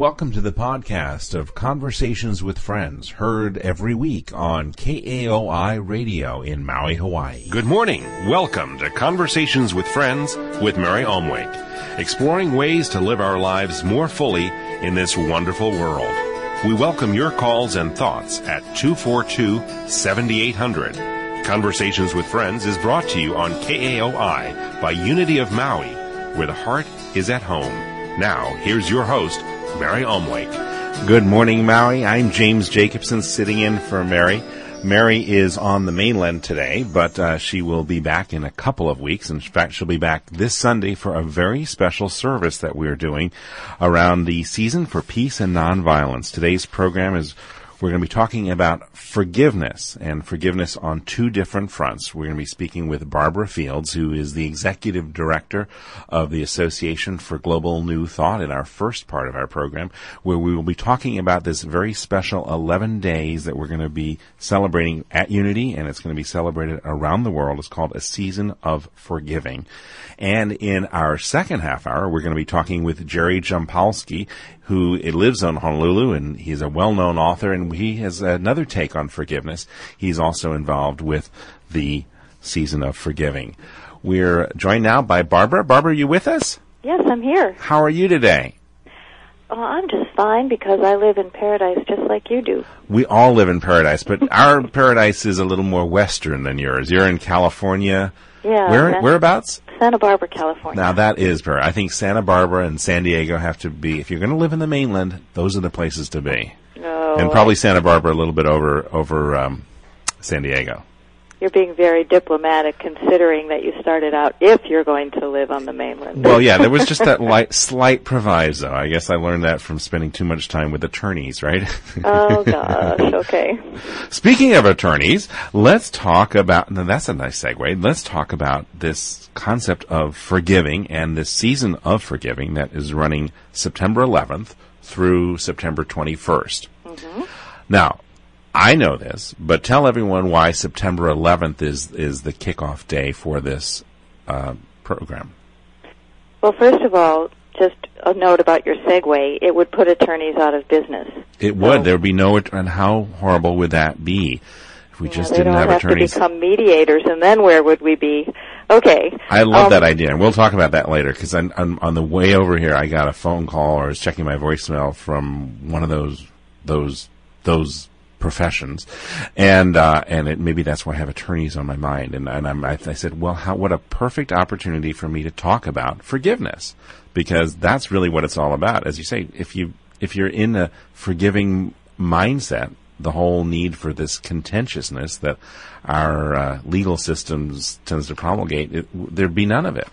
Welcome to the podcast of Conversations with Friends, heard every week on KAOI Radio in Maui, Hawaii. Good morning. Welcome to Conversations with Friends with Mary Omwake, exploring ways to live our lives more fully in this wonderful world. We welcome your calls and thoughts at 242-7800. Conversations with Friends is brought to you on KAOI by Unity of Maui, where the heart is at home. Now, here's your host, Mary Omwake. Good morning, Mary. I'm James Jacobson sitting in for Mary. Mary is on the mainland today, but uh, she will be back in a couple of weeks. In fact, she'll be back this Sunday for a very special service that we're doing around the season for peace and nonviolence. Today's program is we're going to be talking about forgiveness and forgiveness on two different fronts. We're going to be speaking with Barbara Fields, who is the executive director of the Association for Global New Thought in our first part of our program, where we will be talking about this very special 11 days that we're going to be celebrating at Unity, and it's going to be celebrated around the world. It's called a season of forgiving. And in our second half hour, we're going to be talking with Jerry Jampolsky, who lives on Honolulu, and he's a well-known author, and he has another take on forgiveness. He's also involved with the season of forgiving. We're joined now by Barbara. Barbara, are you with us? Yes, I'm here. How are you today? Oh, I'm just fine because I live in paradise just like you do. We all live in paradise, but our paradise is a little more western than yours. You're in California. Yeah. Where whereabouts? Santa Barbara, California. Now that is very. I think Santa Barbara and San Diego have to be. If you're going to live in the mainland, those are the places to be, no, and probably Santa Barbara a little bit over over um, San Diego. you're being very diplomatic considering that you started out if you're going to live on the mainland. Well, yeah, there was just that light, slight proviso. I guess I learned that from spending too much time with attorneys, right? oh gosh, okay. Speaking of attorneys, let's talk about. Now that's a nice segue. Let's talk about this concept of forgiving and this season of forgiving that is running September 11th through September 21st. Now, I know this, but tell everyone why September 11th is is the kickoff day for this uh, program. Well, first of all, just a note about your segue. It would put attorneys out of business. It would. So- There would be no. And how horrible would that be if we just they didn't have have attorneys? to become mediators, and then where would we be? Okay. I love Um, that idea, and we'll talk about that later. Because on, on on the way over here, I got a phone call, or I was checking my voicemail from one of those those those professions, and uh, and it, maybe that's why I have attorneys on my mind. And and I'm, I, I said, well, how what a perfect opportunity for me to talk about forgiveness, because that's really what it's all about. As you say, if you if you're in a forgiving mindset, the whole need for this contentiousness that our uh, legal systems tends to promulgate, it, there'd be none of it.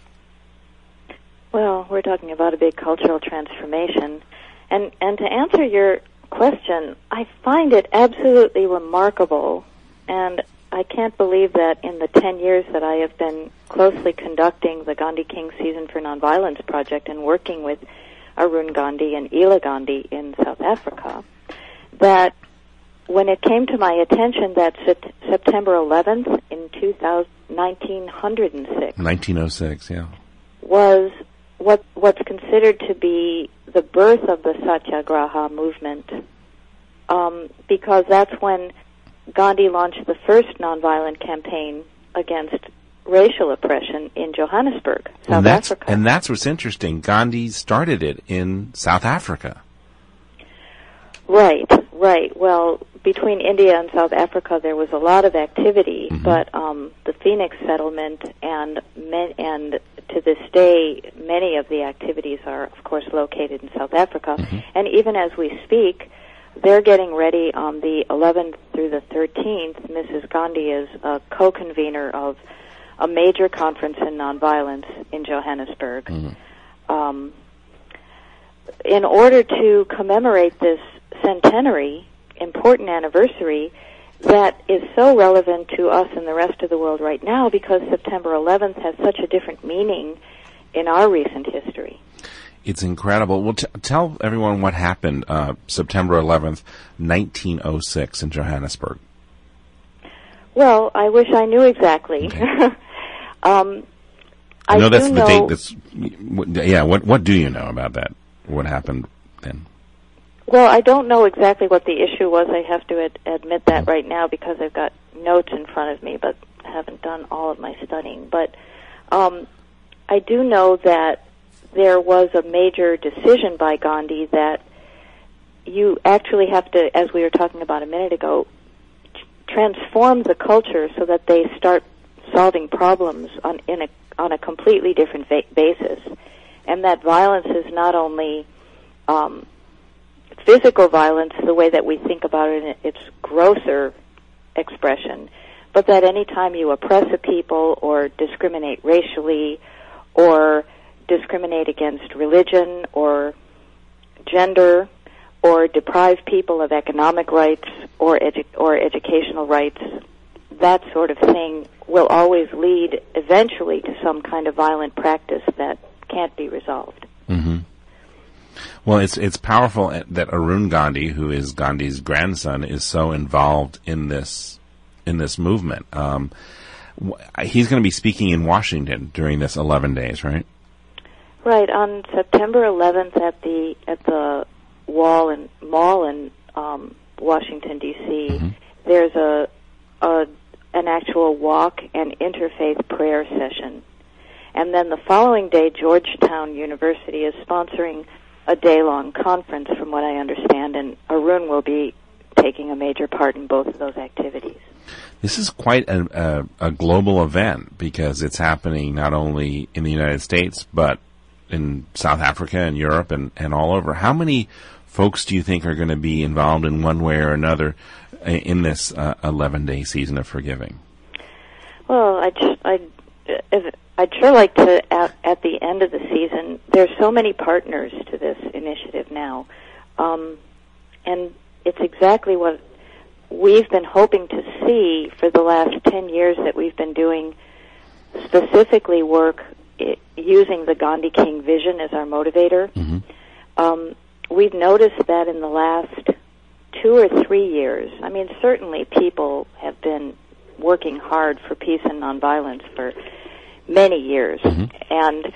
Well, we're talking about a big cultural transformation. And and to answer your question, I find it absolutely remarkable and I can't believe that in the 10 years that I have been closely conducting the Gandhi King Season for Nonviolence project and working with Arun Gandhi and Ela Gandhi in South Africa, that when it came to my attention that Sep- September 11th in 2000, 1906 1906, yeah. was what what's considered to be the birth of the Satyagraha movement, um, because that's when Gandhi launched the first nonviolent campaign against racial oppression in Johannesburg, South and that's Africa. and that's what's interesting. Gandhi started it in South Africa. Right, right. Well, between India and South Africa, there was a lot of activity, but um, the Phoenix settlement and men, and to this day, many of the activities are, of course, located in South Africa. And even as we speak, they're getting ready on the 11th through the 13th. Mrs. Gandhi is a co-convener of a major conference in nonviolence in Johannesburg. Um, in order to commemorate this centenary, important anniversary that is so relevant to us and the rest of the world right now because September 11th has such a different meaning in our recent history. It's incredible. Well, t- tell everyone what happened uh, September 11th, 1906, in Johannesburg. Well, I wish I knew exactly. um, I know that's the know, date. That's yeah. What what do you know about that? What happened then? Well, I don't know exactly what the issue was. I have to ad- admit that right now because I've got notes in front of me, but haven't done all of my studying. But um, I do know that there was a major decision by Gandhi that you actually have to, as we were talking about a minute ago, transform the culture so that they start solving problems on in a on a completely different va- basis, and that violence is not only um, physical violence, the way that we think about it in its grosser expression, but that any time you oppress a people or discriminate racially or discriminate against religion or gender or deprive people of economic rights or edu- or educational rights, that sort of thing will always lead eventually to some kind of violent practice that can't be resolved. Mm-hmm. Well, it's it's powerful that Arun Gandhi, who is Gandhi's grandson, is so involved in this in this movement. Um, he's going to be speaking in Washington during this 11 days, right? Right on September 11th at the at the Wall and Mall in um, Washington D.C. Mm-hmm. There's a, a an actual walk and interfaith prayer session, and then the following day, Georgetown University is sponsoring a day long conference, from what I understand, and Arun will be taking a major part in both of those activities. This is quite a, a, a, global event because it's happening not only in the United States but in South Africa and Europe and, and all over. How many folks do you think are going to be involved in one way or another in this 11 uh, day season of forgiving? Well, I just, I, I'd sure like to, at, at the end of the season, there's so many partners to this initiative now. Um, and it's exactly what we've been hoping to see for the last 10 years that we've been doing specifically work using the Gandhi King vision as our motivator. Mm-hmm. Um, we've noticed that in the last two or three years, I mean, certainly people have been working hard for peace and nonviolence for many years. Mm-hmm. And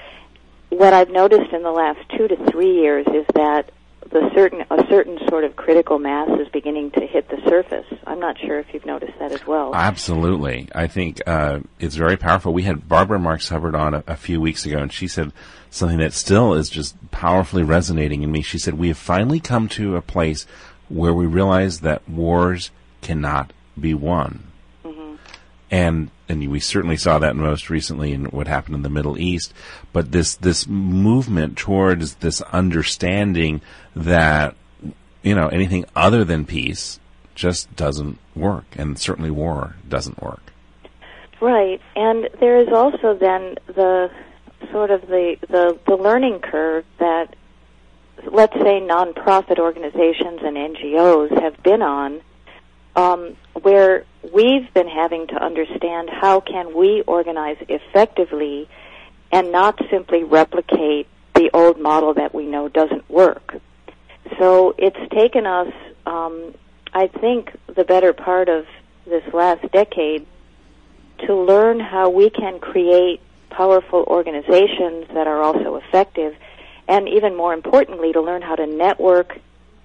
what I've noticed in the last two to three years is that the certain a certain sort of critical mass is beginning to hit the surface. I'm not sure if you've noticed that as well. Absolutely, I think uh, it's very powerful. We had Barbara Marx Hubbard on a, a, few weeks ago, and she said something that still is just powerfully resonating in me. She said we have finally come to a place where we realize that wars cannot be won, mm-hmm. and and we certainly saw that most recently in what happened in the Middle East. But this this movement towards this understanding that you know anything other than peace just doesn't work, and certainly war doesn't work. Right, and there is also then the sort of the the, the learning curve that let's say nonprofit organizations and NGOs have been on um, where we've been having to understand how can we organize effectively and not simply replicate the old model that we know doesn't work. So it's taken us, um, I think, the better part of this last decade to learn how we can create powerful organizations that are also effective, and even more importantly, to learn how to network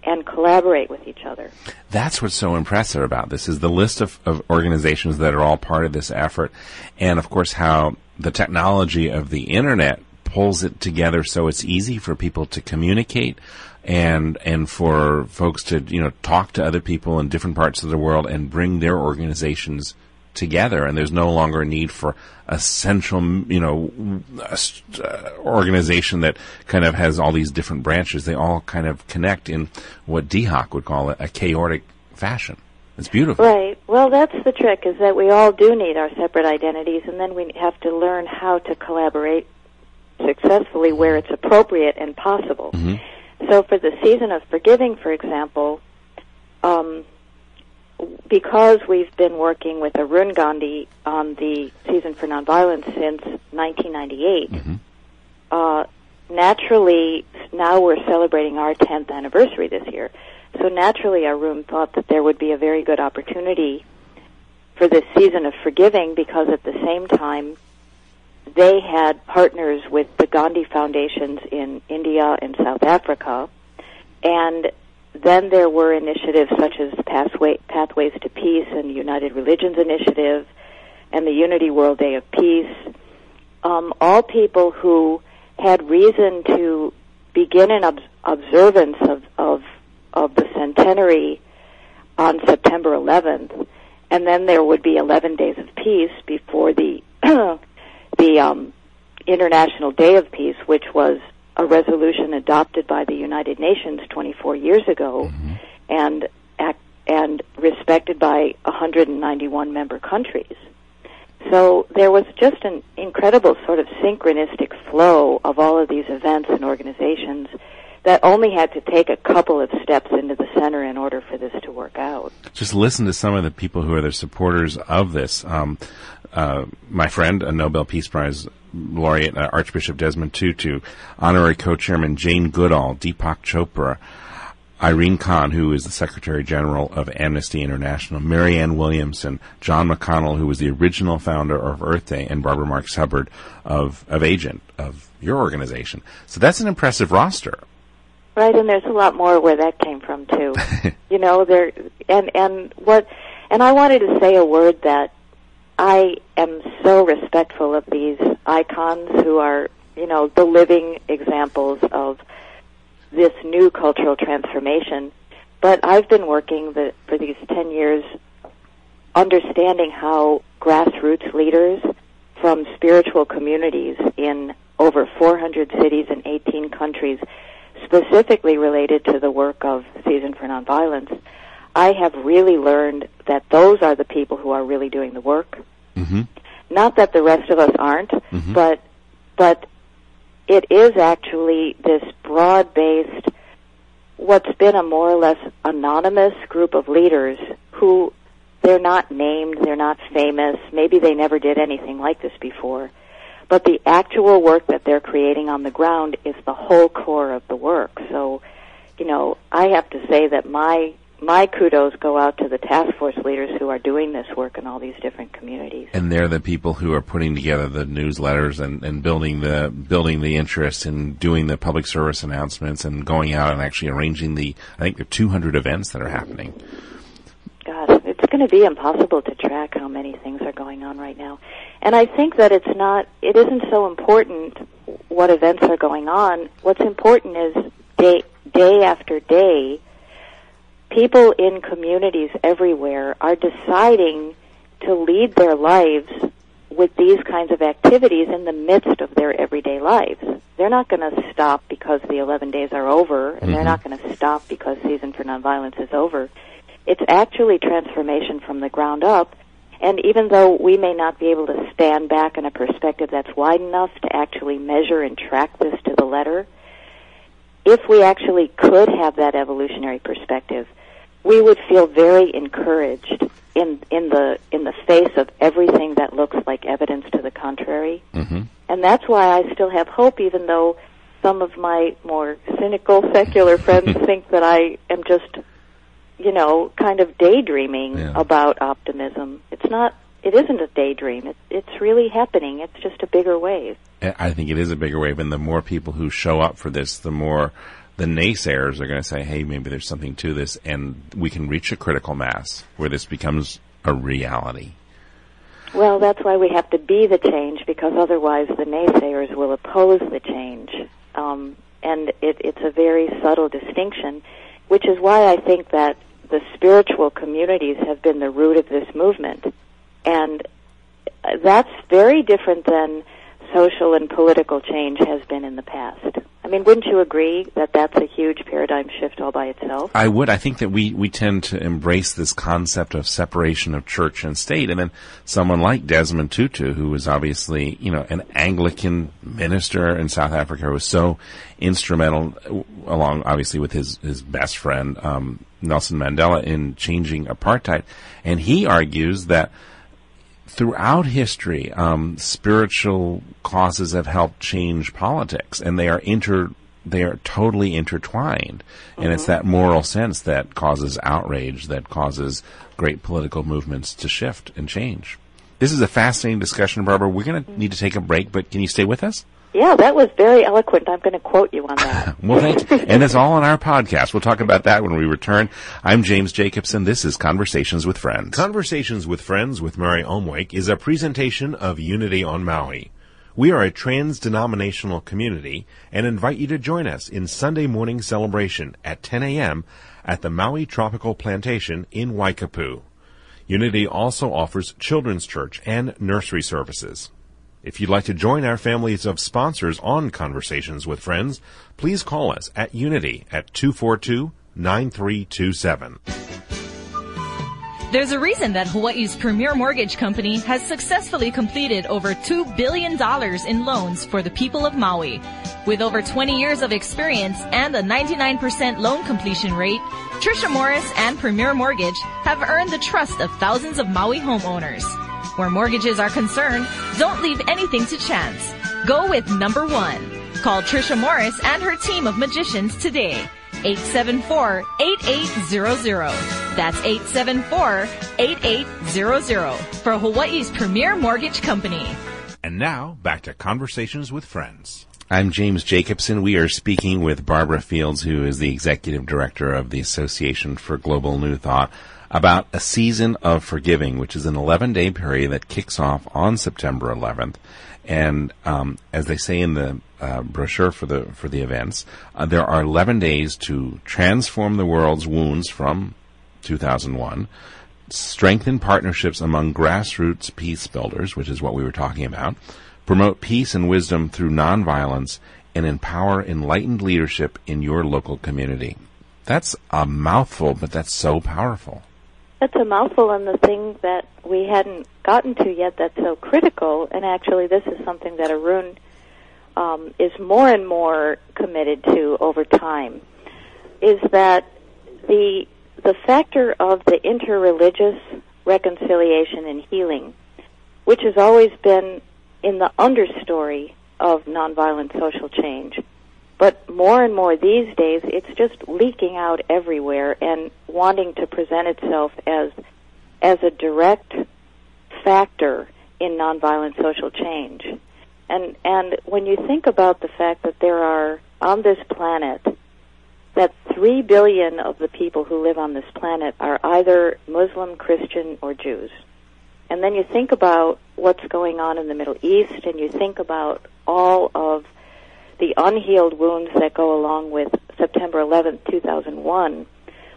and collaborate with each other. That's what's so impressive about this is the list of, of organizations that are all part of this effort, and of course how the technology of the internet pulls it together so it's easy for people to communicate and and for folks to you know talk to other people in different parts of the world and bring their organizations together, and there's no longer a need for a central, you know, uh, organization that kind of has all these different branches. They all kind of connect in what Dee Hock would call a, a chaordic fashion. It's beautiful. Right. Well, that's the trick is that we all do need our separate identities, and then we have to learn how to collaborate successfully where it's appropriate and possible. Mm-hmm. So, for the season of forgiving, for example, um, because we've been working with Arun Gandhi on the Season for Nonviolence since 1998, mm-hmm. uh, naturally now we're celebrating our 10th anniversary this year. So naturally, Arun thought that there would be a very good opportunity for this season of forgiving because at the same time they had partners with the Gandhi foundations in India and South Africa, and then there were initiatives such as Pathway, Pathways to Peace and United Religions Initiative and the Unity World Day of Peace. Um, all people who had reason to begin an ob- observance of, of, of the centenary on September 11th, and then there would be 11 days of peace before the the um, International Day of Peace, which was a resolution adopted by the United Nations 24 years ago, mm-hmm. and and respected by 191 member countries. So there was just an incredible sort of synchronistic flow of all of these events and organizations that only had to take a couple of steps into the center in order for this to work out. Just listen to some of the people who are the supporters of this. Um, uh, my friend, a Nobel Peace Prize laureate, uh, Archbishop Desmond Tutu, honorary co-chairman Jane Goodall, Deepak Chopra, Irene Khan, who is the Secretary General of Amnesty International, Marianne Williamson, John McConnell, who was the original founder of Earth Day, and Barbara Marx Hubbard of, of Agent, of your organization. So that's an impressive roster. Right, and there's a lot more where that came from too. you know, there and and what and I wanted to say a word that I am so respectful of these icons who are, you know, the living examples of this new cultural transformation. But I've been working the, for these 10 years understanding how grassroots leaders from spiritual communities in over 400 cities in 18 countries, specifically related to the work of Season for Nonviolence, I have really learned that those are the people who are really doing the work. Mm-hmm. Not that the rest of us aren't, mm-hmm. but but it is actually this broad-based, what's been a more or less anonymous group of leaders who they're not named, they're not famous, maybe they never did anything like this before, but the actual work that they're creating on the ground is the whole core of the work. So, you know, I have to say that my my kudos go out to the task force leaders who are doing this work in all these different communities. And they're the people who are putting together the newsletters and, and building the building the interest and doing the public service announcements and going out and actually arranging the I think there are 200 events that are happening. God, it's going to be impossible to track how many things are going on right now. And I think that it's not it isn't so important what events are going on. What's important is day day after day people in communities everywhere are deciding to lead their lives with these kinds of activities in the midst of their everyday lives. They're not going to stop because the 11 days are over, and mm-hmm. they're not going to stop because Season for Nonviolence is over. It's actually transformation from the ground up, and even though we may not be able to stand back in a perspective that's wide enough to actually measure and track this to the letter, if we actually could have that evolutionary perspective, we would feel very encouraged in in the in the face of everything that looks like evidence to the contrary. Mm-hmm. And that's why I still have hope, even though some of my more cynical secular friends think that I am just, you know, kind of daydreaming yeah. about optimism. It's not. It isn't a daydream. It, it's really happening. It's just a bigger wave. I think it is a bigger wave, and the more people who show up for this, the more the naysayers are going to say, hey, maybe there's something to this, and we can reach a critical mass where this becomes a reality. Well, that's why we have to be the change, because otherwise the naysayers will oppose the change. Um, and it, it's a very subtle distinction, which is why I think that the spiritual communities have been the root of this movement. And that's very different than social and political change has been in the past. I mean, wouldn't you agree that that's a huge paradigm shift all by itself? I would. I think that we, we tend to embrace this concept of separation of church and state. And then someone like Desmond Tutu, who was obviously, you know, an Anglican minister in South Africa, was so instrumental, along obviously with his, his best friend, um, Nelson Mandela, in changing apartheid. And he argues that throughout history, um, spiritual causes have helped change politics, and they are inter they are totally intertwined, and mm-hmm. it's that moral sense that causes outrage, that causes great political movements to shift and change. This is a fascinating discussion, Barbara. We're going to need to take a break, but can you stay with us? Yeah, that was very eloquent. I'm going to quote you on that. well, thank you. And it's all on our podcast. We'll talk about that when we return. I'm James Jacobson. This is Conversations with Friends. Conversations with Friends with Mary Omwake is a presentation of Unity on Maui. We are a trans-denominational community and invite you to join us in Sunday morning celebration at 10 a.m. at the Maui Tropical Plantation in Waikapu. Unity also offers children's church and nursery services. If you'd like to join our families of sponsors on Conversations with Friends, please call us at Unity at 242 9327. There's a reason that Hawaii's premier mortgage company has successfully completed over $2 billion in loans for the people of Maui. With over 20 years of experience and a 99% loan completion rate, Trisha Morris and Premier Mortgage have earned the trust of thousands of Maui homeowners. Where mortgages are concerned, don't leave anything to chance. Go with number one. Call Trisha Morris and her team of magicians today. 874-8800. That's 874-8800 for Hawaii's premier mortgage company. And now, back to Conversations with Friends. I'm James Jacobson. We are speaking with Barbara Fields, who is the executive director of the Association for Global New Thought about a season of forgiving, which is an 11 day period that kicks off on September 11th. And um, as they say in the uh, brochure for the for the events, uh, there are 11 days to transform the world's wounds from 2001, strengthen partnerships among grassroots peace builders, which is what we were talking about, promote peace and wisdom through nonviolence, and empower enlightened leadership in your local community. That's a mouthful, but that's so powerful. That's a mouthful, and the thing that we hadn't gotten to yet that's so critical, and actually this is something that Arun um, is more and more committed to over time, is that the the factor of the interreligious reconciliation and healing, which has always been in the understory of nonviolent social change, but more and more these days, it's just leaking out everywhere and wanting to present itself as as a direct factor in nonviolent social change. And and when you think about the fact that there are on this planet that 3 billion of the people who live on this planet are either Muslim, Christian, or Jews. And then you think about what's going on in the Middle East and you think about all of the unhealed wounds that go along with September 11th, 2001,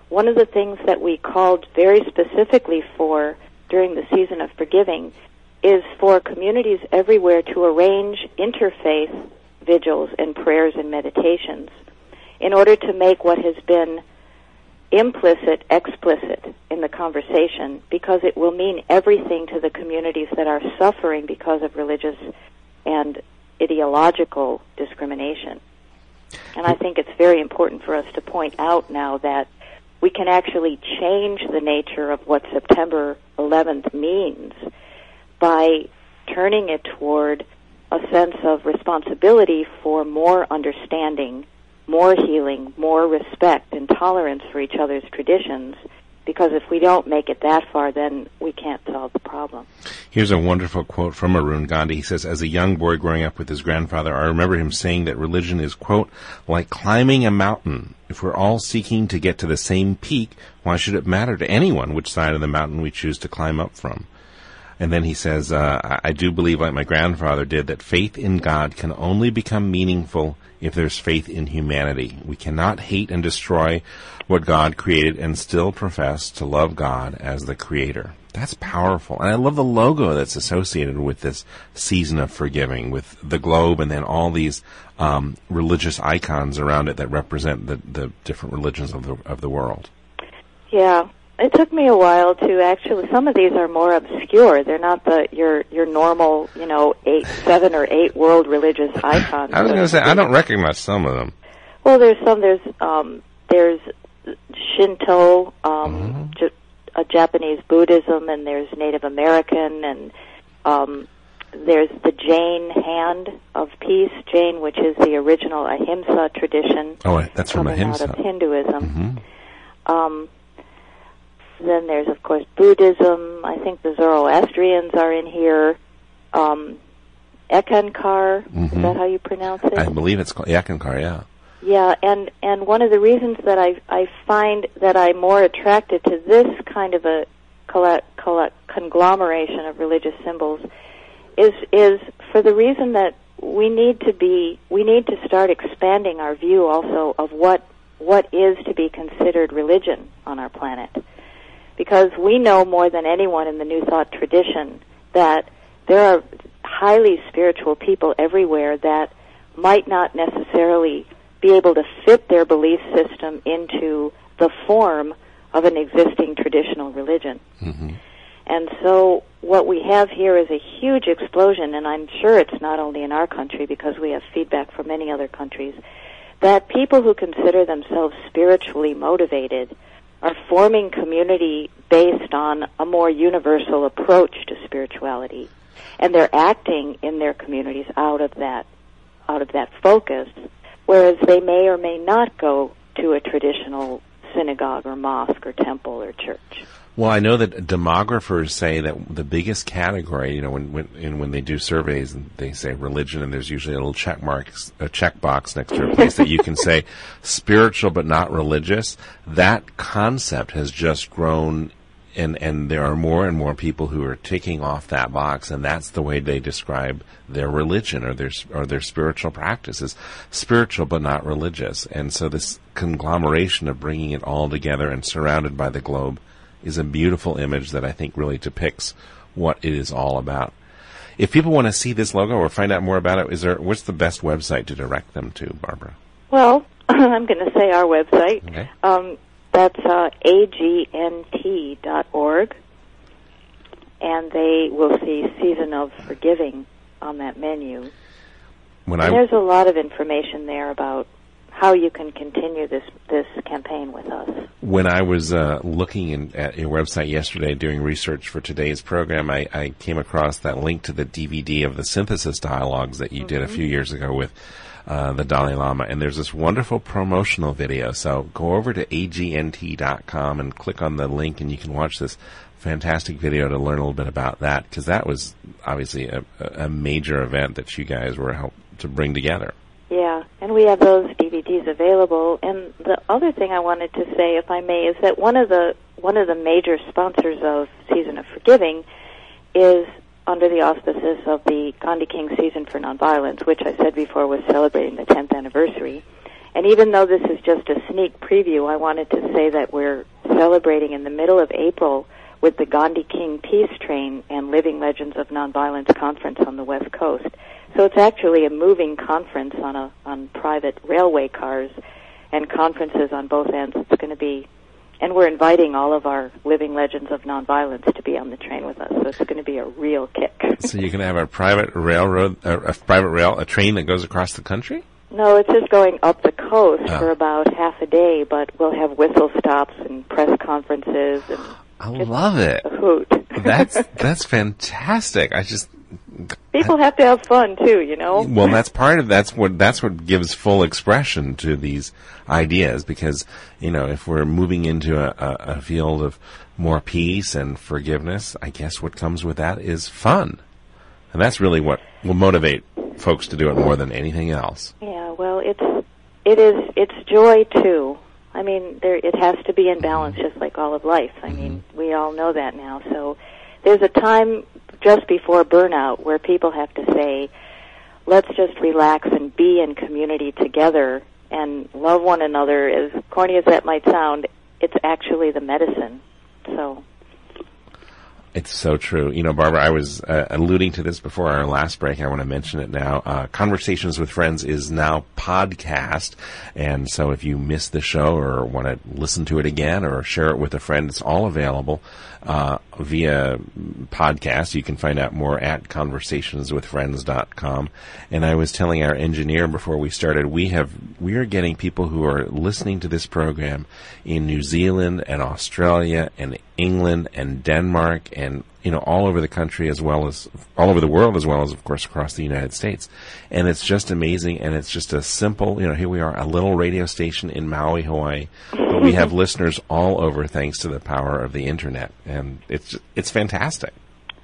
one of the things that we called very specifically for during the season of forgiving is for communities everywhere to arrange interfaith vigils and prayers and meditations in order to make what has been implicit explicit in the conversation because it will mean everything to the communities that are suffering because of religious and ideological discrimination. And I think it's very important for us to point out now that we can actually change the nature of what September 11th means by turning it toward a sense of responsibility for more understanding, more healing, more respect and tolerance for each other's traditions because if we don't make it that far, then we can't solve the problem. Here's a wonderful quote from Arun Gandhi. He says, as a young boy growing up with his grandfather, I remember him saying that religion is, quote, like climbing a mountain. If we're all seeking to get to the same peak, why should it matter to anyone which side of the mountain we choose to climb up from? And then he says, uh, I do believe, like my grandfather did, that faith in God can only become meaningful if there's faith in humanity. We cannot hate and destroy what God created and still profess to love God as the creator. That's powerful. And I love the logo that's associated with this season of forgiving, with the globe and then all these um, religious icons around it that represent the, the different religions of the, of the world. Yeah, it took me a while to actually. Some of these are more obscure. They're not the your your normal, you know, eight, seven or eight world religious icons. I was going to say I don't recognize some of them. Well, there's some. There's um, there's Shinto, um, mm-hmm. J- a Japanese Buddhism, and there's Native American, and um, there's the Jain hand of peace, Jain, which is the original Ahimsa tradition. Oh, that's from Ahimsa. out of Hinduism. Mm-hmm. Um, then there's, of course, Buddhism. I think the Zoroastrians are in here. Um, Eckankar. Is that how you pronounce it? I believe it's called Eckankar, yeah. Yeah, and and one of the reasons that I I find that I'm more attracted to this kind of a colla- colla- conglomeration of religious symbols is is for the reason that we need to be we need to start expanding our view also of what what is to be considered religion on our planet because we know more than anyone in the new thought tradition that there are highly spiritual people everywhere that might not necessarily be able to fit their belief system into the form of an existing traditional religion. Mm-hmm. And so what we have here is a huge explosion, and I'm sure it's not only in our country because we have feedback from many other countries, that people who consider themselves spiritually motivated are forming community based on a more universal approach to spirituality. And they're acting in their communities out of that out of that focus, whereas they may or may not go to a traditional synagogue or mosque or temple or church. Well, I know that demographers say that the biggest category, you know, when when when they do surveys and they say religion, and there's usually a little check mark, a check box next to a place that you can say spiritual but not religious. That concept has just grown, and and there are more and more people who are ticking off that box, and that's the way they describe their religion or their or their spiritual practices, spiritual but not religious. And so this conglomeration of bringing it all together and surrounded by the globe is a beautiful image that I think really depicts what it is all about. If people want to see this logo or find out more about it, is there what's the best website to direct them to, Barbara? Well, I'm going to say our website. Okay. Um, that's uh, agnt.org, and they will see Season of Forgiving on that menu. When I there's a lot of information there about how you can continue this this campaign with us. when I was uh, looking in, at your website yesterday doing research for today's program, I, I came across that link to the DVD of the synthesis dialogues that you did a few years ago with uh, the Dalai Lama, and there's this wonderful promotional video. So go over to agnt.com and click on the link, and you can watch this fantastic video to learn a little bit about that because that was obviously a, a major event that you guys were helped to bring together. Yeah, and we have those DVDs available. And the other thing I wanted to say, if I may, is that one of the one of the major sponsors of Season of Forgiving is under the auspices of the Gandhi King Season for Nonviolence, which I said before was celebrating the 10th anniversary. And even though this is just a sneak preview, I wanted to say that we're celebrating in the middle of April with the Gandhi King Peace Train and Living Legends of Nonviolence conference on the West Coast. So it's actually a moving conference on a on private railway cars and conferences on both ends. It's going to be and we're inviting all of our living legends of nonviolence to be on the train with us. So it's going to be a real kick. So you're going to have a private railroad, uh, a private rail, a train that goes across the country. No, it's just going up the coast Oh. for about half a day, but we'll have whistle stops and press conferences and I love it. hoot. That's that's fantastic. I just People have to have fun too, you know. well, that's part of that's what that's what gives full expression to these ideas because you know if we're moving into a, a, a field of more peace and forgiveness, I guess what comes with that is fun, and that's really what will motivate folks to do it more than anything else. Yeah, well, it's it is it's joy too. I mean, there it has to be in balance, just like all of life. I mean, mm-hmm. we all know that now. So there's a time just before burnout where people have to say, "Let's just relax and be in community together and love one another." As corny as that might sound, it's actually the medicine. So It's so true. You know, Barbara, I was uh, alluding to this before our last break. I want to mention it now. Uh, Conversations with Friends is now podcast. And so if you missed the show or want to listen to it again or share it with a friend, it's all available uh, via podcast. You can find out more at conversationswithfriends.com. And I was telling our engineer before we started, we have, we are getting people who are listening to this program in New Zealand and Australia and England and Denmark and you know all over the country as well as all over the world as well as of course across the United States and it's just amazing and it's just a simple you know here we are a little radio station in Maui Hawaii but we have listeners all over thanks to the power of the internet and it's it's fantastic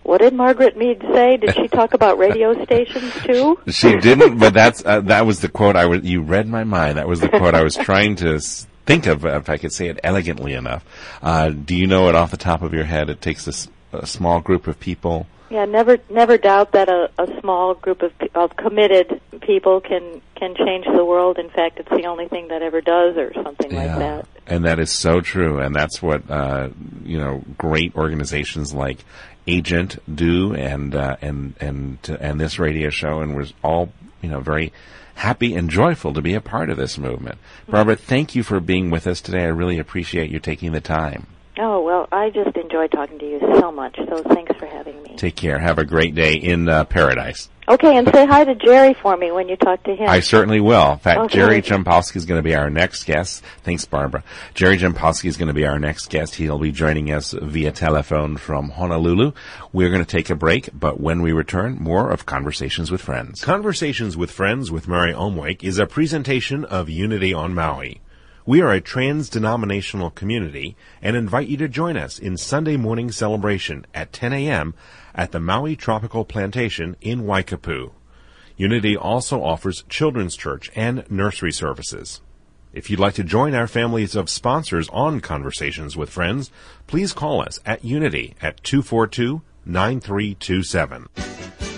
what did Margaret Mead say? Did she talk about radio stations too? She didn't, but that's uh, that was the quote I was. You read my mind. That was the quote I was trying to s- think of, if I could say it elegantly enough. Uh, do you know it off the top of your head? It takes a, a small group of people. Yeah, never never doubt that a, a small group of of committed people can can change the world. In fact, it's the only thing that ever does, or something like that. And that is so true. And that's what, uh, you know, great organizations like Agent do and, uh, and, and, and this radio show. And we're all, you know, very happy and joyful to be a part of this movement. Barbara, thank you for being with us today. I really appreciate you taking the time. Oh well, I just enjoy talking to you so much. So thanks for having me. Take care. Have a great day in uh, paradise. Okay, and say hi to Jerry for me when you talk to him. I certainly will. In fact, Okay. Jerry Jampolsky is going to be our next guest. Thanks, Barbara. Jerry Jampolsky is going to be our next guest. He'll be joining us via telephone from Honolulu. We're going to take a break, but when we return, more of Conversations with Friends. Conversations with Friends with Mary Omwake is a presentation of Unity on Maui. We are a trans-denominational community and invite you to join us in Sunday morning celebration at 10 a.m. at the Maui Tropical Plantation in Waikapu. Unity also offers children's church and nursery services. If you'd like to join our families of sponsors on Conversations with Friends, please call us at Unity at 242 9327.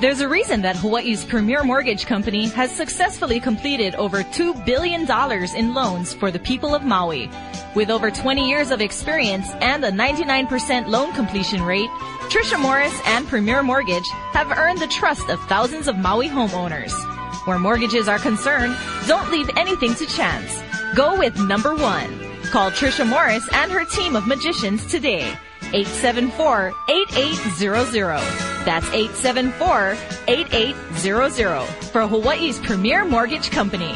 There's a reason that Hawaii's premier mortgage company has successfully completed over $2 billion in loans for the people of Maui. With over 20 years of experience and a 99% loan completion rate, Trisha Morris and Premier Mortgage have earned the trust of thousands of Maui homeowners. Where mortgages are concerned, don't leave anything to chance. Go with number one. Call Trisha Morris and her team of magicians today. 874-8800. That's 874-8800 for Hawaii's premier mortgage company.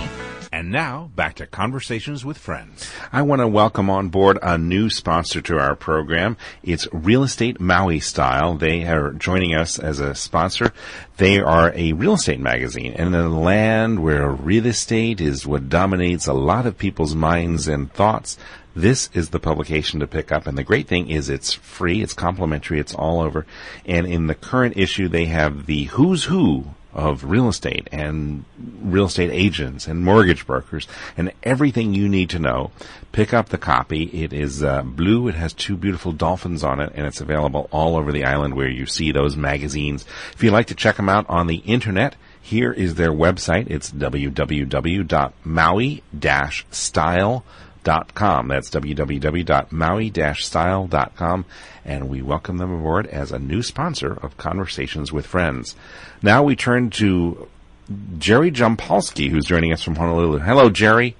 And now, back to Conversations with Friends. I want to welcome on board a new sponsor to our program. It's Real Estate Maui Style. They are joining us as a sponsor. They are a real estate magazine and in a land where real estate is what dominates a lot of people's minds and thoughts. This is the publication to pick up, and the great thing is it's free, it's complimentary, it's all over. And in the current issue, they have the who's who of real estate and real estate agents and mortgage brokers and everything you need to know. Pick up the copy. It is uh, blue. It has two beautiful dolphins on it, and it's available all over the island where you see those magazines. If you'd like to check them out on the internet, here is their website. It's www.maui-style.com. Dot com that's www.maui-style.com. And we welcome them aboard as a new sponsor of Conversations with Friends. Now we turn to Jerry Jampolsky, who's joining us from Honolulu. Hello, Jerry.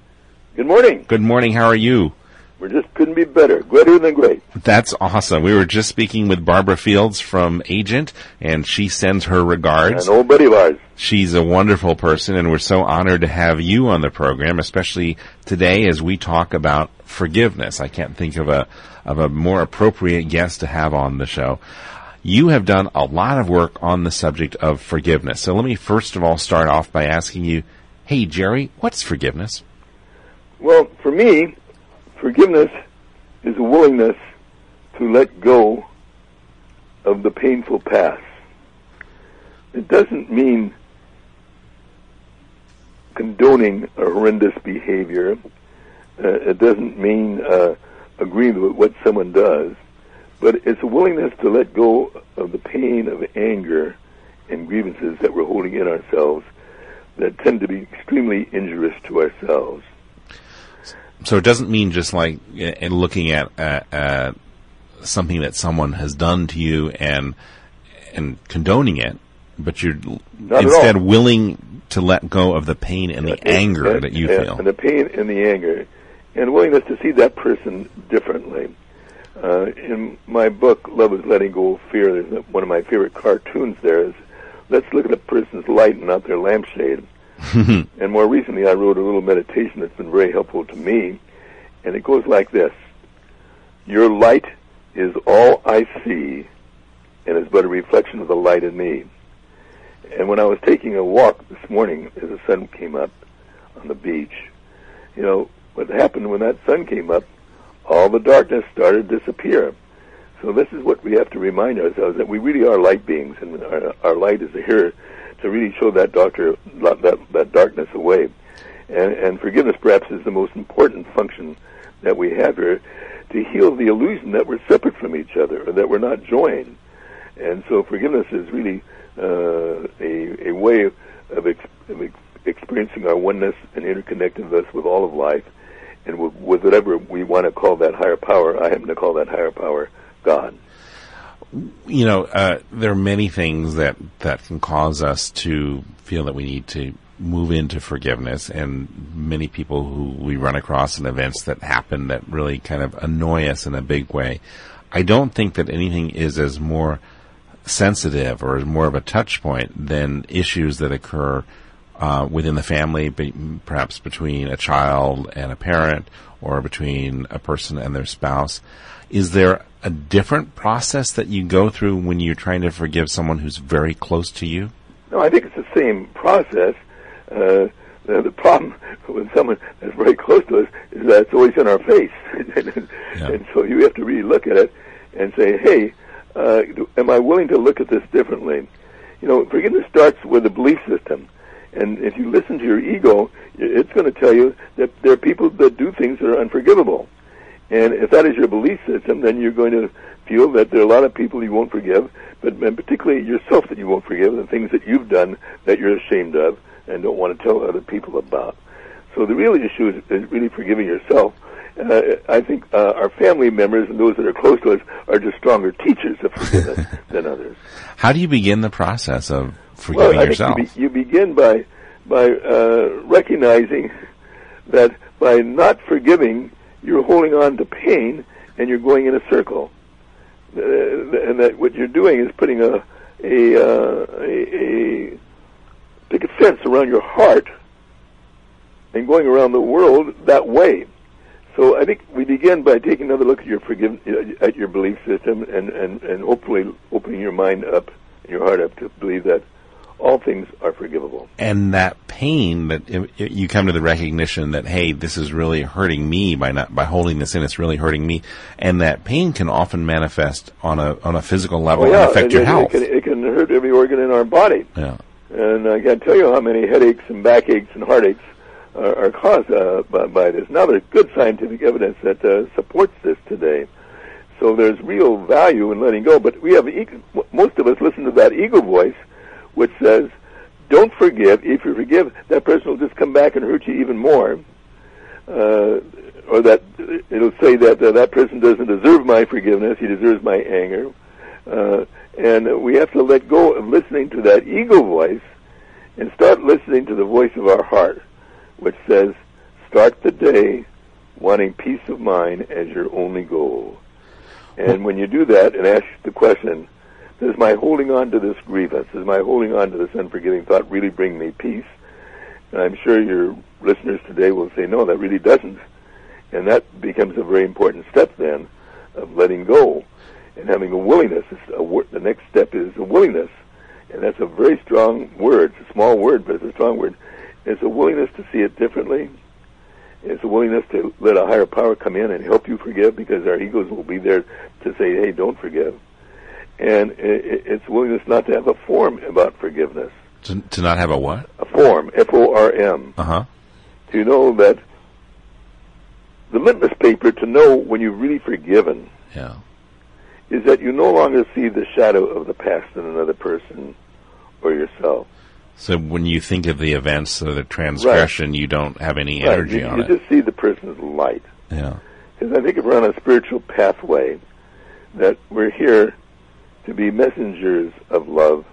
Good morning. Good morning. How are you? We just couldn't be better. greater than great. That's awesome. We were just speaking with Barbara Fields from Agent, and she sends her regards. An old buddy of ours. She's a wonderful person, and we're so honored to have you on the program, especially today as we talk about forgiveness. I can't think of a of a more appropriate guest to have on the show. You have done a lot of work on the subject of forgiveness. So let me first of all start off by asking you, hey Jerry, what's forgiveness? Well, for me, forgiveness is a willingness to let go of the painful past. It doesn't mean condoning a horrendous behavior. Uh, it doesn't mean uh, agreeing with what someone does, but it's a willingness to let go of the pain of anger and grievances that we're holding in ourselves that tend to be extremely injurious to ourselves. So it doesn't mean just like uh, looking at uh, uh, something that someone has done to you and and condoning it, but you're Not instead willing to let go of the pain and the And- anger and- that you and- feel. and the pain and the anger, and willingness to see that person differently. Uh, in my book, Love is Letting Go of Fear, there's one of my favorite cartoons there is, let's look at a person's light and not their lampshade. and more recently, I wrote a little meditation that's been very helpful to me, and it goes like this. Your light is all I see, and is but a reflection of the light in me. And when I was taking a walk this morning as the sun came up on the beach, you know, what happened when that sun came up, all the darkness started to disappear. So this is what we have to remind ourselves that we really are light beings, and our, our light is here to really show that doctor that that darkness away. And, and forgiveness perhaps is the most important function that we have here to heal the illusion that we're separate from each other or that we're not joined. And so forgiveness is really uh, a, a way of, ex- of ex- experiencing our oneness and interconnectedness with all of life and with, with whatever we want to call that higher power. I happen to call that higher power God. You know, uh, there are many things that, that can cause us to feel that we need to move into forgiveness and many people who we run across in events that happen that really kind of annoy us in a big way. I don't think that anything is as more sensitive or more of a touch point than issues that occur uh, within the family, perhaps between a child and a parent or between a person and their spouse. Is there a different process that you go through when you're trying to forgive someone who's very close to you? No, I think it's the same process. Uh, the, the problem with someone that's very close to us is that it's always in our face, yeah. and so you have to really look at it and say, "Hey, uh, am I willing to look at this differently?" You know, forgiveness starts with a belief system, and if you listen to your ego, it's going to tell you that there are people that do things that are unforgivable. And if that is your belief system, then you're going to feel that there are a lot of people you won't forgive, but and particularly yourself that you won't forgive, the things that you've done that you're ashamed of and don't want to tell other people about. So the real issue is, is really forgiving yourself. Uh, I think uh, our family members and those that are close to us are just stronger teachers of forgiveness than others. How do you begin the process of forgiving well, yourself? You, be, you begin by by uh, recognizing that by not forgiving, you're holding on to pain and you're going in a circle. Uh, and that what you're doing is putting a a, uh, a, a pick a fence around your heart and going around the world that way. So I think we begin by taking another look at your forgive at your belief system and, and, and hopefully opening your mind up and your heart up to believe that all things are forgivable. And that pain that it, it, you come to the recognition that hey, this is really hurting me by not by holding this in. It's really hurting me, and that pain can often manifest on a on a physical level oh, yeah. and affect it, your health. It can, it can hurt every organ in our body. Yeah. And I can't tell you how many headaches and backaches and heartaches are, are caused uh, by, by, this. Now there's good scientific evidence that uh, supports this today. So there's real value in letting go. But we have ego, most of us listen to that ego voice, which says, "Don't forgive. If you forgive, that person will just come back and hurt you even more." Uh, or that it'll say that uh, that person doesn't deserve my forgiveness; he deserves my anger. Uh, and we have to let go of listening to that ego voice and start listening to the voice of our heart, which says, start the day wanting peace of mind as your only goal. And when you do that and ask the question, does my holding on to this grievance, does my holding on to this unforgiving thought really bring me peace? And I'm sure your listeners today will say, no, that really doesn't. And that becomes a very important step then of letting go and having a willingness. The next step is a willingness, and that's a very strong word. It's a small word, but it's a strong word. It's a willingness to see it differently. It's a willingness to let a higher power come in and help you forgive because our egos will be there to say, hey, don't forgive. And it's willingness not to have a form about forgiveness. To, to not have a what? A form, F-O-R-M. Uh-huh. To know that the litmus paper to know when you've really forgiven. Yeah is that you no longer see the shadow of the past in another person or yourself. So when you think of the events or the transgression, right. you don't have any right. energy you, on you it. You just see the person's light. Yeah. Because I think if we're on a spiritual pathway, that we're here to be messengers of love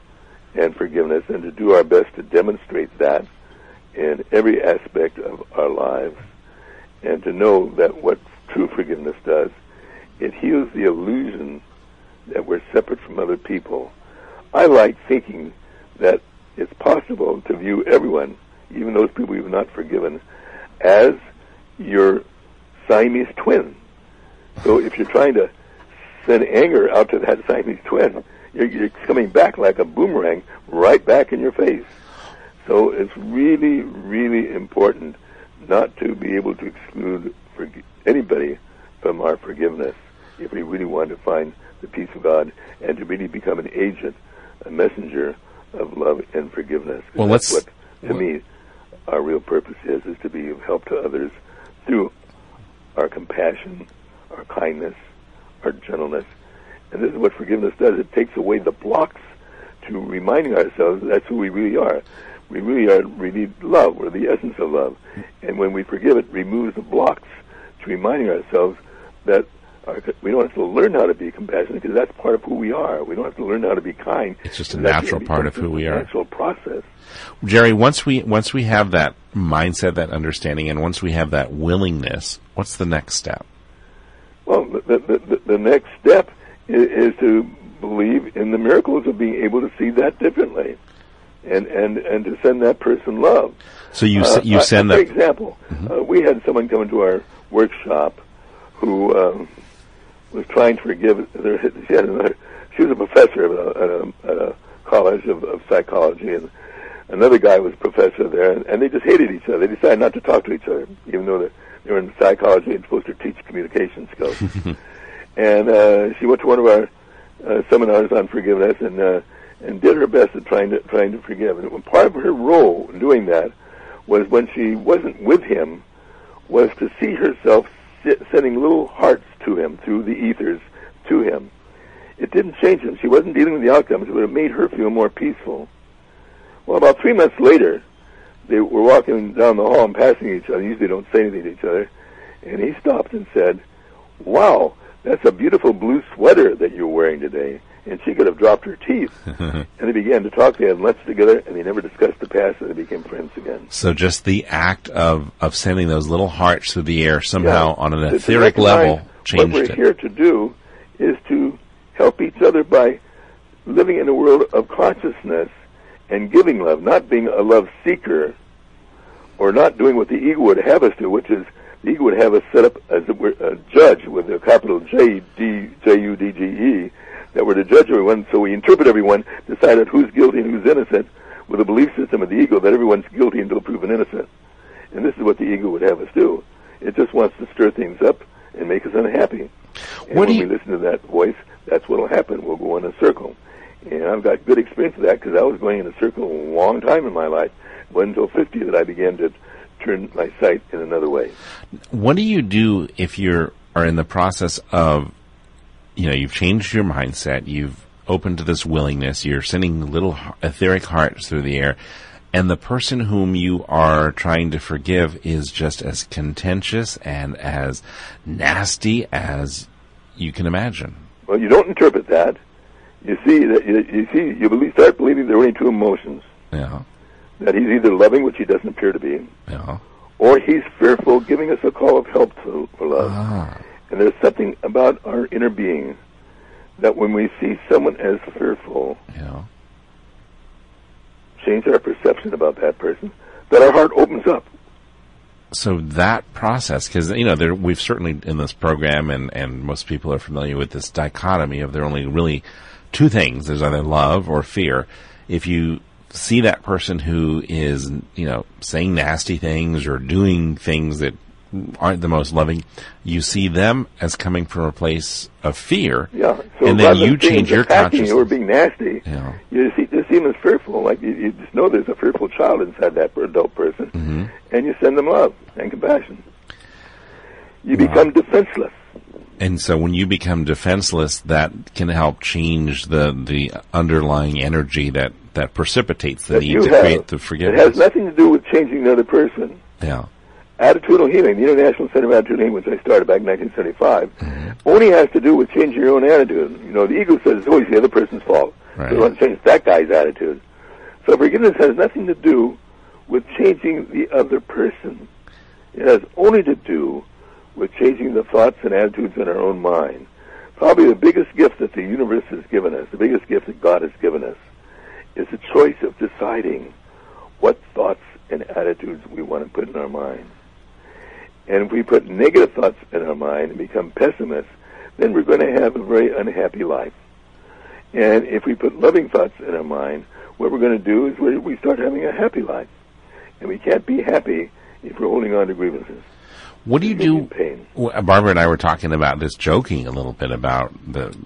and forgiveness and to do our best to demonstrate that in every aspect of our lives and to know that what true forgiveness does it heals the illusion that we're separate from other people. I like thinking that it's possible to view everyone, even those people you've not forgiven, as your Siamese twin. So if you're trying to send anger out to that Siamese twin, you're, you're coming back like a boomerang right back in your face. So it's really, really important not to be able to exclude anybody from our forgiveness if we really want to find the peace of God, and to really become an agent, a messenger of love and forgiveness. Well, that's what, to me, our real purpose is, is to be of help to others through our compassion, our kindness, our gentleness. And this is what forgiveness does. It takes away the blocks to reminding ourselves that that's who we really are. We really are really love. We're the essence of love. And when we forgive, it removes the blocks to reminding ourselves that our, we don't have to learn how to be compassionate because that's part of who we are. We don't have to learn how to be kind. It's just a natural part of who we are. Natural process. Jerry, once we once we have that mindset, that understanding, and once we have that willingness, what's the next step? Well, the, the, the, the next step is, is to believe in the miracles of being able to see that differently, and and and to send that person love. So you Uh, s you I- send For that. example, uh, we had someone come into our workshop who um, was trying to forgive. There, she had another. She was a professor at a, at a, at a college of, of psychology, and another guy was professor there, and, and they just hated each other. They decided not to talk to each other, even though were in psychology and supposed to teach communication skills. and uh, she went to one of our uh, seminars on forgiveness, and uh, and did her best at trying to trying to forgive. And part of her role in doing that was when she wasn't with him, was to see herself si- sending little hearts to him through the ethers to him. It didn't change him. She wasn't dealing with the outcomes, but it made her feel more peaceful. Well, about three months later, they were walking down the hall and passing each other. Usually, they don't say anything to each other. And he stopped and said, "Wow, that's a beautiful blue sweater that you're wearing today." And she could have dropped her teeth. and they began to talk. They had lunch together, and they never discussed the past. And they became friends again. So just the act of of sending those little hearts through the air somehow Yeah. on an etheric level What we're it. here to do is to help each other by living in a world of consciousness and giving love, not being a love seeker or not doing what the ego would have us do, which is the ego would have us set up as it were a judge with a capital J D J U D G E that we're to judge everyone, so we interpret everyone, decide on who's guilty and who's innocent, with a belief system of the ego that everyone's guilty until proven innocent. And this is what the ego would have us do. It just wants to stir things up and make us unhappy. And What when you- we listen to that voice, that's what'll happen. We'll go in a circle. And I've got good experience of that because I was going in a circle a long time in my life. It wasn't until 50 that I began to turn my sight in another way. What do you do if you're in the process of, you know, you've changed your mindset, you've opened to this willingness, you're sending little etheric hearts through the air, and the person whom you are trying to forgive is just as contentious and as nasty as you can imagine. Well, you don't interpret that. You see that you, see you believe, start believing there are only two emotions: Yeah, that he's either loving, which he doesn't appear to be, yeah. or he's fearful, giving us a call of help to, for love. Ah, And there's something about our inner being that when we see someone as fearful, yeah. change our perception about that person, that our heart opens up. so that process, because you know, there, we've certainly in this program, and and most people are familiar with this dichotomy of there are only really two things: there's either love or fear. If you see that person who is, you know, saying nasty things or doing things that aren't the most loving, you see them as coming from a place of fear. Yeah. So and then you change your consciousness. or being nasty, Yeah. you see, you see them as fearful. Like you, you just know there's a fearful child inside that adult person, Mm-hmm. and you send them love and compassion. You become defenseless. And so when you become defenseless, that can help change the, the underlying energy that, that precipitates the that need to have. create the forgiveness. It has nothing to do with changing the other person. yeah. Attitudinal healing, the International Center of Attitudinal Healing, which I started back in 1975, Mm-hmm. only has to do with changing your own attitude. You know, the ego says it's always the other person's fault. Right. So want to change that guy's attitude. So forgiveness has nothing to do with changing the other person. It has only to do with changing the thoughts and attitudes in our own mind. Probably the biggest gift that the universe has given us, the biggest gift that God has given us, is the choice of deciding what thoughts and attitudes we want to put in our mind. And if we put negative thoughts in our mind and become pessimists, then we're going to have a very unhappy life. And if we put loving thoughts in our mind, what we're going to do is we we start having a happy life. And we can't be happy if we're holding on to grievances. What do you do? in pain. Barbara and I were talking about this, joking a little bit about the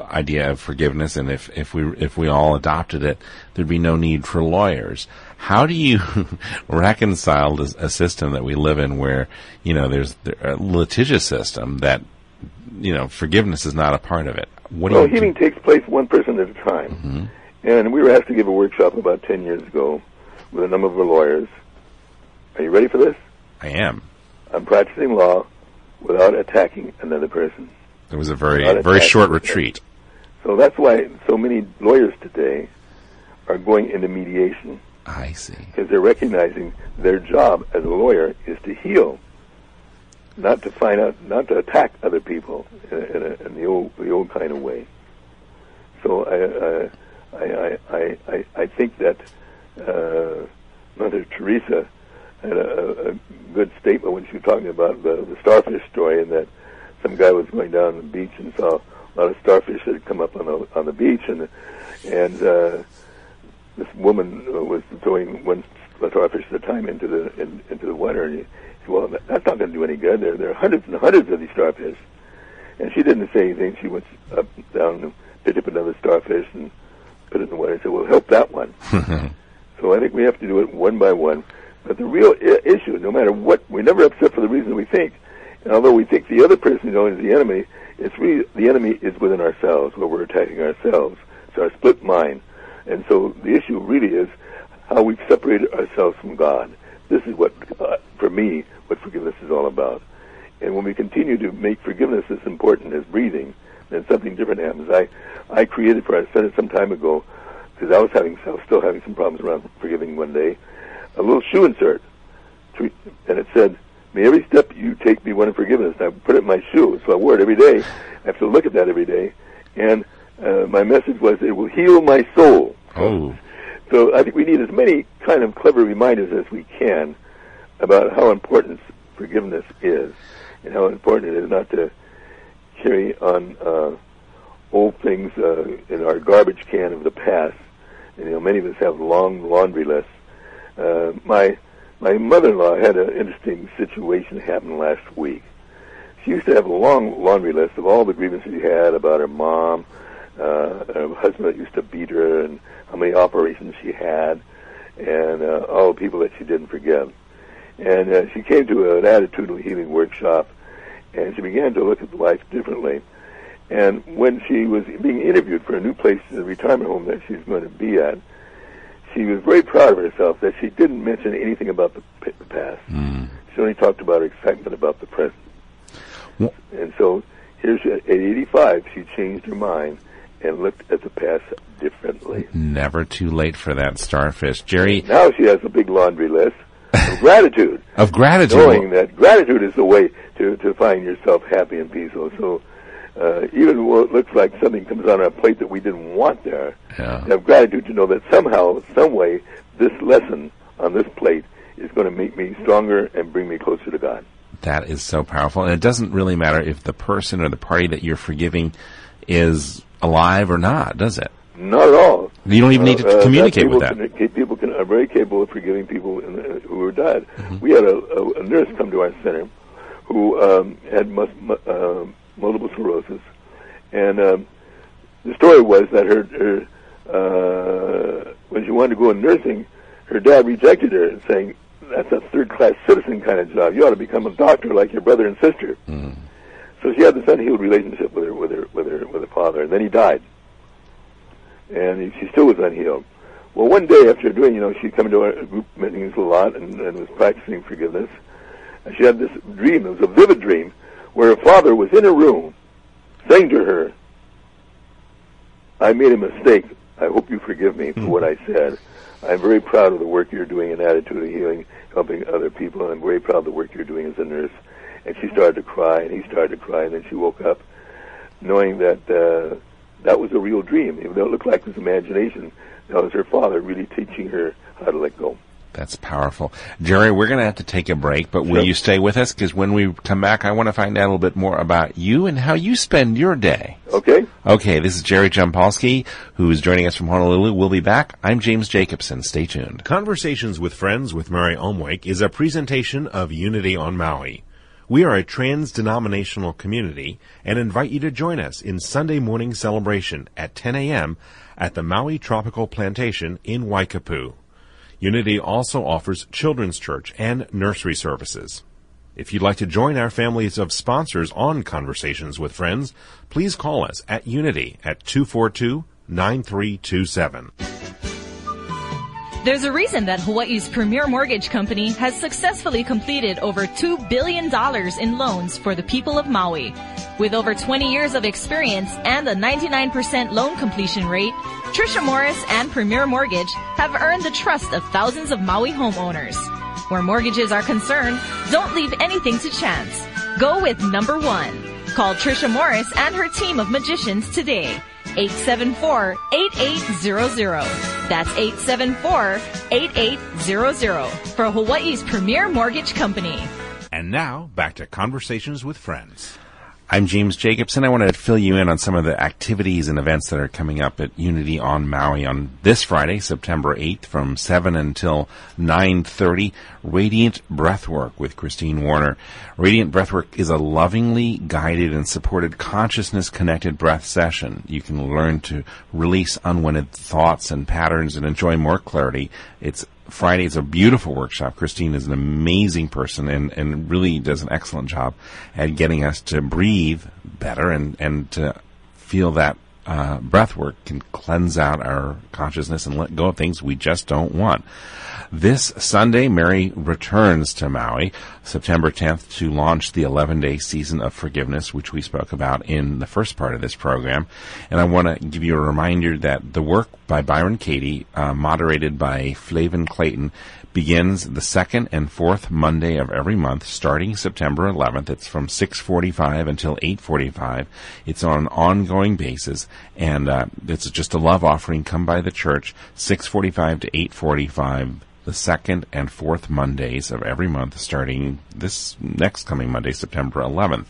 idea of forgiveness, and if if we if we all adopted it, there'd be no need for lawyers. How do you reconcile a system that we live in, where you know there's a litigious system that you know forgiveness is not a part of it? What well, healing do? takes place one person at a time, mm-hmm. and we were asked to give a workshop about ten years ago with a number of lawyers. Are you ready for this? I am. I'm practicing law without attacking another person. It was a very very short retreat. So that's why so many lawyers today are going into mediation. I see. Because they're recognizing their job as a lawyer is to heal, not to find out, not to attack other people in, in, a, in the old the old kind of way. So I I I I, I think that uh, Mother Teresa had a, a good statement when she was talking about the, the starfish story, and that some guy was going down the beach and saw a lot of starfish that had come up on the on the beach, and and uh, this woman was throwing one starfish at a time into the in, into the water, and he said, "Well, that's not going to do any good. There there are hundreds and hundreds of these starfish." And she didn't say anything. She went up down and picked up another starfish and put it in the water and said, "Well, help that one." so I think we have to do it one by one. But the real I- issue, no matter what, we're never upset for the reason we think. And although we think the other person is only the enemy, it's really the enemy is within ourselves, where we're attacking ourselves. It's our split mind. And so the issue really is how we've separated ourselves from God. This is what, uh, for me, what forgiveness is all about. And when we continue to make forgiveness as important as breathing, then something different happens. I, I created for, I said it some time ago, because I was having, I was still having some problems around forgiving one day, a little shoe insert, and it said, "May every step you take be one of forgiveness." And I put it in my shoe, so I wore it every day. I have to look at that every day, and uh, my message was, "It will heal my soul." Oh. So I think we need as many kind of clever reminders as we can about how important forgiveness is, and how important it is not to carry on uh, old things uh, in our garbage can of the past. And, you know, many of us have long laundry lists uh, my my mother-in-law had an interesting situation happen last week. She used to have a long laundry list of all the grievances she had about her mom, uh, her husband that used to beat her, and how many operations she had, and uh, all the people that she didn't forgive. And uh, she came to an attitudinal healing workshop, and she began to look at life differently. And when she was being interviewed for a new place in the retirement home that she was going to be at, she was very proud of herself that she didn't mention anything about the, p- the past. Mm. She only talked about her excitement about the present. Well, and so here she, at 85, she changed her mind and looked at the past differently. Never too late for that starfish. Jerry. Now she has a big laundry list of gratitude. of gratitude. Knowing that gratitude is the way to, to find yourself happy and peaceful. So uh, even when it looks like something comes on our plate that we didn't want there, yeah. have gratitude to know that somehow, some way, this lesson on this plate is going to make me stronger and bring me closer to God. That is so powerful, and it doesn't really matter if the person or the party that you're forgiving is alive or not, does it? Not at all. You don't even need to uh, communicate with that. Can, people can, are very capable of forgiving people in, who are dead. Mm-hmm. We had a, a, a, nurse come to our center who um, had mus, uh, multiple sclerosis, and um, the story was that her, her uh, when she wanted to go in nursing, her dad rejected her and saying, "That's a third-class citizen kind of job. You ought to become a doctor like your brother and sister." Mm. So she had this unhealed relationship with her, with her, with her, with her father, and then he died, and he, she still was unhealed. Well, one day after doing, you know, she'd come into our group meetings a lot and, and was practicing forgiveness. And she had this dream. It was a vivid dream where her father was in a room saying to her, I made a mistake. I hope you forgive me for what I said. I'm very proud of the work you're doing in Attitudinal Healing, helping other people, and I'm very proud of the work you're doing as a nurse. And she started to cry, and he started to cry, and then she woke up knowing that uh, that was a real dream. Even though it looked like it was imagination, that was her father really teaching her how to let go. That's powerful. Jerry, we're going to have to take a break, but will you stay with us? Because when we come back, I want to find out a little bit more about you and how you spend your day. Okay. Okay, this is Jerry Jampolsky, who's joining us from Honolulu. We'll be back. I'm James Jacobson. Stay tuned. Conversations with Friends with Mary Omwake is a presentation of Unity on Maui. We are a trans denominational community and invite you to join us in Sunday morning celebration at 10 a.m. at the Maui Tropical Plantation in Waikapu. Unity also offers children's church and nursery services. If you'd like to join our families of sponsors on Conversations with Friends, please call us at Unity at 242 9327. There's a reason that Hawaii's premier mortgage company has successfully completed over $2 billion in loans for the people of Maui. With over 20 years of experience and a 99% loan completion rate, Trisha Morris and Premier Mortgage have earned the trust of thousands of Maui homeowners. Where mortgages are concerned, don't leave anything to chance. Go with number one. Call Trisha Morris and her team of magicians today 874-8800. That's 874-8800 for Hawaii's premier mortgage company. And now, back to Conversations with Friends. I'm James Jacobson. I want to fill you in on some of the activities and events that are coming up at Unity on Maui on this Friday, September 8th from 7 until 9.30. Radiant Breathwork with Christine Warner. Radiant Breathwork is a lovingly guided and supported consciousness connected breath session. You can learn to release unwanted thoughts and patterns and enjoy more clarity. It's Friday is a beautiful workshop. Christine is an amazing person and, and really does an excellent job at getting us to breathe better and, and to feel that uh, breath work can cleanse out our consciousness and let go of things we just don't want. This Sunday, Mary returns to Maui, September 10th, to launch the 11 day season of forgiveness, which we spoke about in the first part of this program. And I want to give you a reminder that the work by Byron Katie, uh, moderated by Flavin Clayton, begins the second and fourth Monday of every month, starting September 11th. It's from 6:45 until 8:45. It's on an ongoing basis, and uh, it's just a love offering. Come by the church, 6:45 to 8:45 the second and fourth Mondays of every month starting this next coming Monday, September 11th.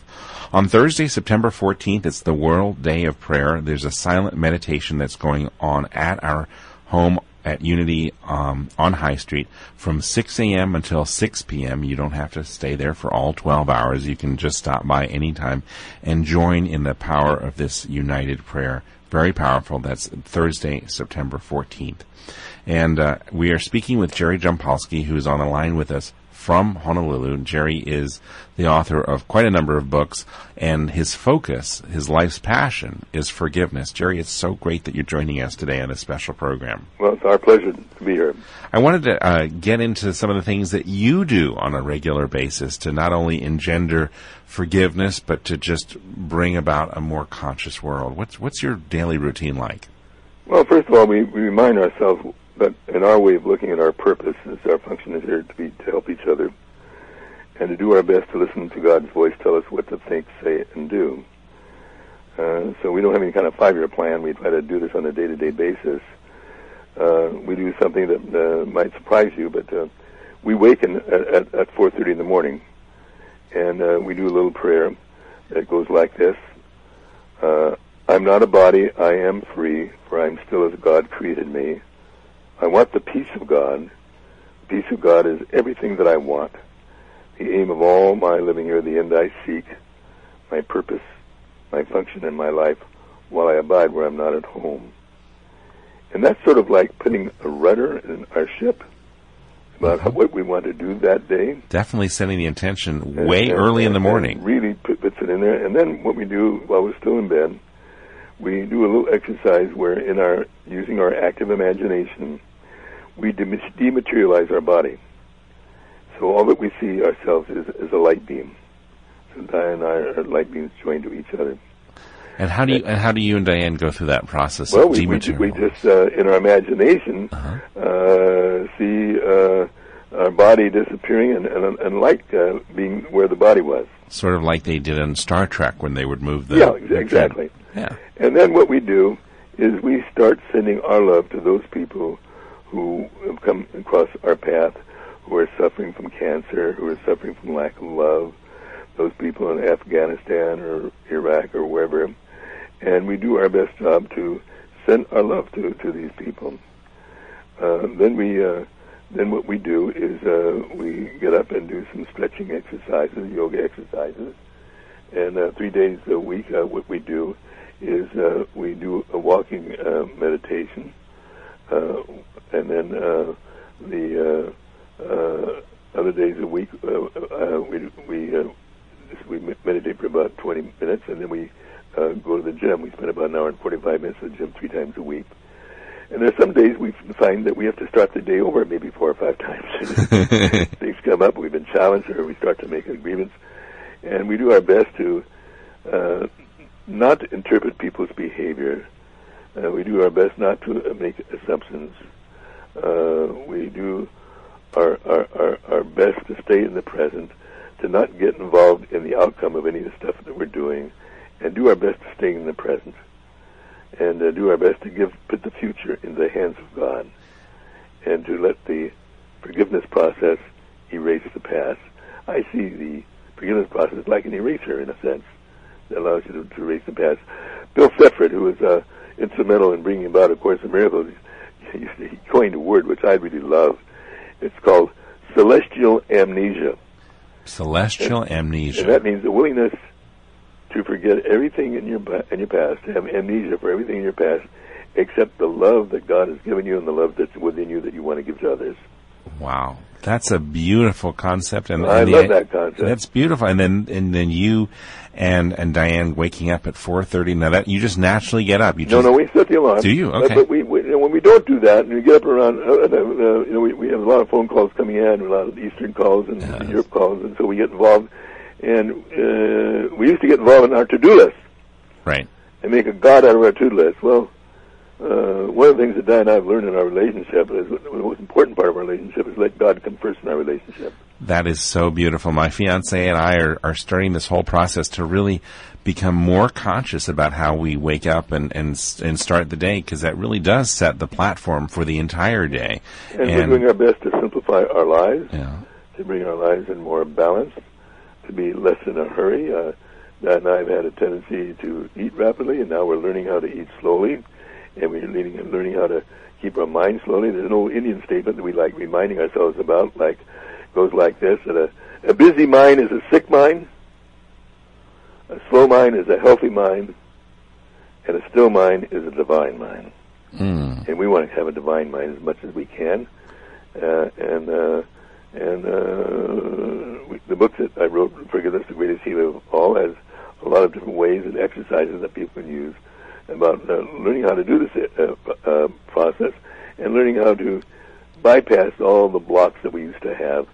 On Thursday, September 14th, it's the World Day of Prayer. There's a silent meditation that's going on at our home at Unity um, on High Street from 6 a.m. until 6 p.m. You don't have to stay there for all 12 hours. You can just stop by anytime and join in the power of this united prayer. Very powerful. That's Thursday, September 14th. And uh, we are speaking with Jerry Jampolsky, who is on the line with us from Honolulu. Jerry is the author of quite a number of books, and his focus, his life's passion, is forgiveness. Jerry, it's so great that you're joining us today on a special program. Well, it's our pleasure to be here. I wanted to uh, get into some of the things that you do on a regular basis to not only engender forgiveness, but to just bring about a more conscious world. What's what's your daily routine like? Well, first of all, we, we remind ourselves but in our way of looking at our purpose, is our function is here to be to help each other, and to do our best to listen to God's voice, tell us what to think, say, and do. Uh, so we don't have any kind of five-year plan. We try to do this on a day-to-day basis. Uh, we do something that uh, might surprise you, but uh, we waken at, at, at 4:30 in the morning, and uh, we do a little prayer that goes like this: uh, "I'm not a body; I am free, for I am still as God created me. I want the peace of God. The peace of God is everything that I want. The aim of all my living here, the end I seek, my purpose, my function in my life, while I abide where I'm not at home. And that's sort of like putting a rudder in our ship about mm-hmm. what we want to do that day. Definitely setting the intention way and, early and, in the morning. really puts it in there. And then what we do while we're still in bed, we do a little exercise where in our using our active imagination, we dematerialize our body. So all that we see ourselves is, is a light beam. So Diane and I are light beams joined to each other. And how do you and how do you and Diane go through that process? Well, we, we, we, just uh, in our imagination uh-huh. uh, see uh, our body disappearing and and, and light uh, being where the body was. Sort of like they did in Star Trek when they would move the yeah exactly yeah. And then what we do is we start sending our love to those people who have come across our path who are suffering from cancer, who are suffering from lack of love, those people in Afghanistan or Iraq or wherever. And we do our best job to send our love to, to these people. Uh, then we uh, then what we do is uh, we get up and do some stretching exercises, yoga exercises, and uh, three days a week, uh, what we do is uh, we do a walking meditation, uh, and then uh, the uh, uh, other days a week uh, uh, we we uh, we meditate for about 20 minutes, and then we uh, go to the gym. We spend about an hour and 45 minutes at the gym three times a week. And there's some days we find that we have to start the day over maybe four or five times. Things come up, we've been challenged, or we start to make agreements, and we do our best to uh, not interpret people's behavior. Uh, we do our best not to make assumptions. Uh, we do our, our, our, our best to stay in the present, to not get involved in the outcome of any of the stuff that we're doing, and do our best to stay in the present and uh, do our best to give put the future in the hands of God, and to let the forgiveness process erase the past. I see the forgiveness process like an eraser in a sense that allows you to, to erase the past. Bill Thetford, who is a uh, instrumental in bringing about A Course in Miracles, he, he coined a word which I really love. It's called celestial amnesia. Celestial and, amnesia. And that means the willingness to forget everything in your in your past, to have amnesia for everything in your past, except the love that God has given you and the love that's within you that you want to give to others. Wow, that's a beautiful concept, and, I and love the- that concept. That's beautiful, and then and then you and and Diane waking up at four thirty. Now that you just naturally get up. You No, just no, we set the alarm. Do you? Okay. But, we, we, you know, when we don't do that, and we get up around, uh, uh, uh, you know, we, we have a lot of phone calls coming in, a lot of Eastern calls and Yes. Europe calls, and so we get involved. And uh, we used to get involved in our to-do list right. and make a God out of our to-do list. Well, uh, one of the things that Diane and I have learned in our relationship is the most important part of our relationship is let God come first in our relationship. That is so beautiful. My fiance and I are, are starting this whole process to really become more conscious about how we wake up and and, s- and start the day because that really does set the platform for the entire day. And, we're doing our best to simplify our lives. yeah, to bring our lives in more balance, to be less in a hurry. Uh, Dad and I have had a tendency to eat rapidly, and now we're learning how to eat slowly, and we're learning, and learning how to keep our mind slowly. There's an old Indian statement that we like reminding ourselves about, like goes like this: that a, a busy mind is a sick mind, a slow mind is a healthy mind, and a still mind is a divine mind mm. and we want to have a divine mind as much as we can. Uh, and uh, and uh, we, the book that I wrote, Forgiveness, the Greatest Healer of All, has a lot of different ways and exercises that people can use about uh, learning how to do this uh, uh, process and learning how to bypass all the blocks that we used to have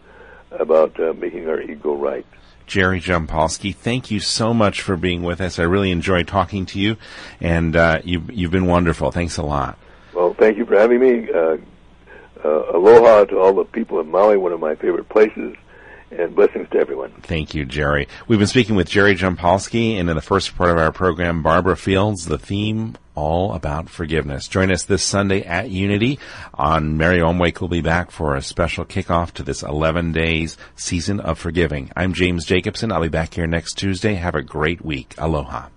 about uh, making our ego right. Jerry Jampolsky, thank you so much for being with us. I really enjoyed talking to you, and uh, you've you've been wonderful. Thanks a lot. Well, thank you for having me. Uh, uh, aloha to all the people in Maui, one of my favorite places, and blessings to everyone. Thank you, Jerry. We've been speaking with Jerry Jampolsky, and in the first part of our program, Barbara Fields, the theme all about forgiveness. Join us this Sunday at Unity. On Mary Omwake will be back for a special kickoff to this 11 days season of forgiving. I'm James Jacobson. I'll be back here next Tuesday. Have a great week. Aloha.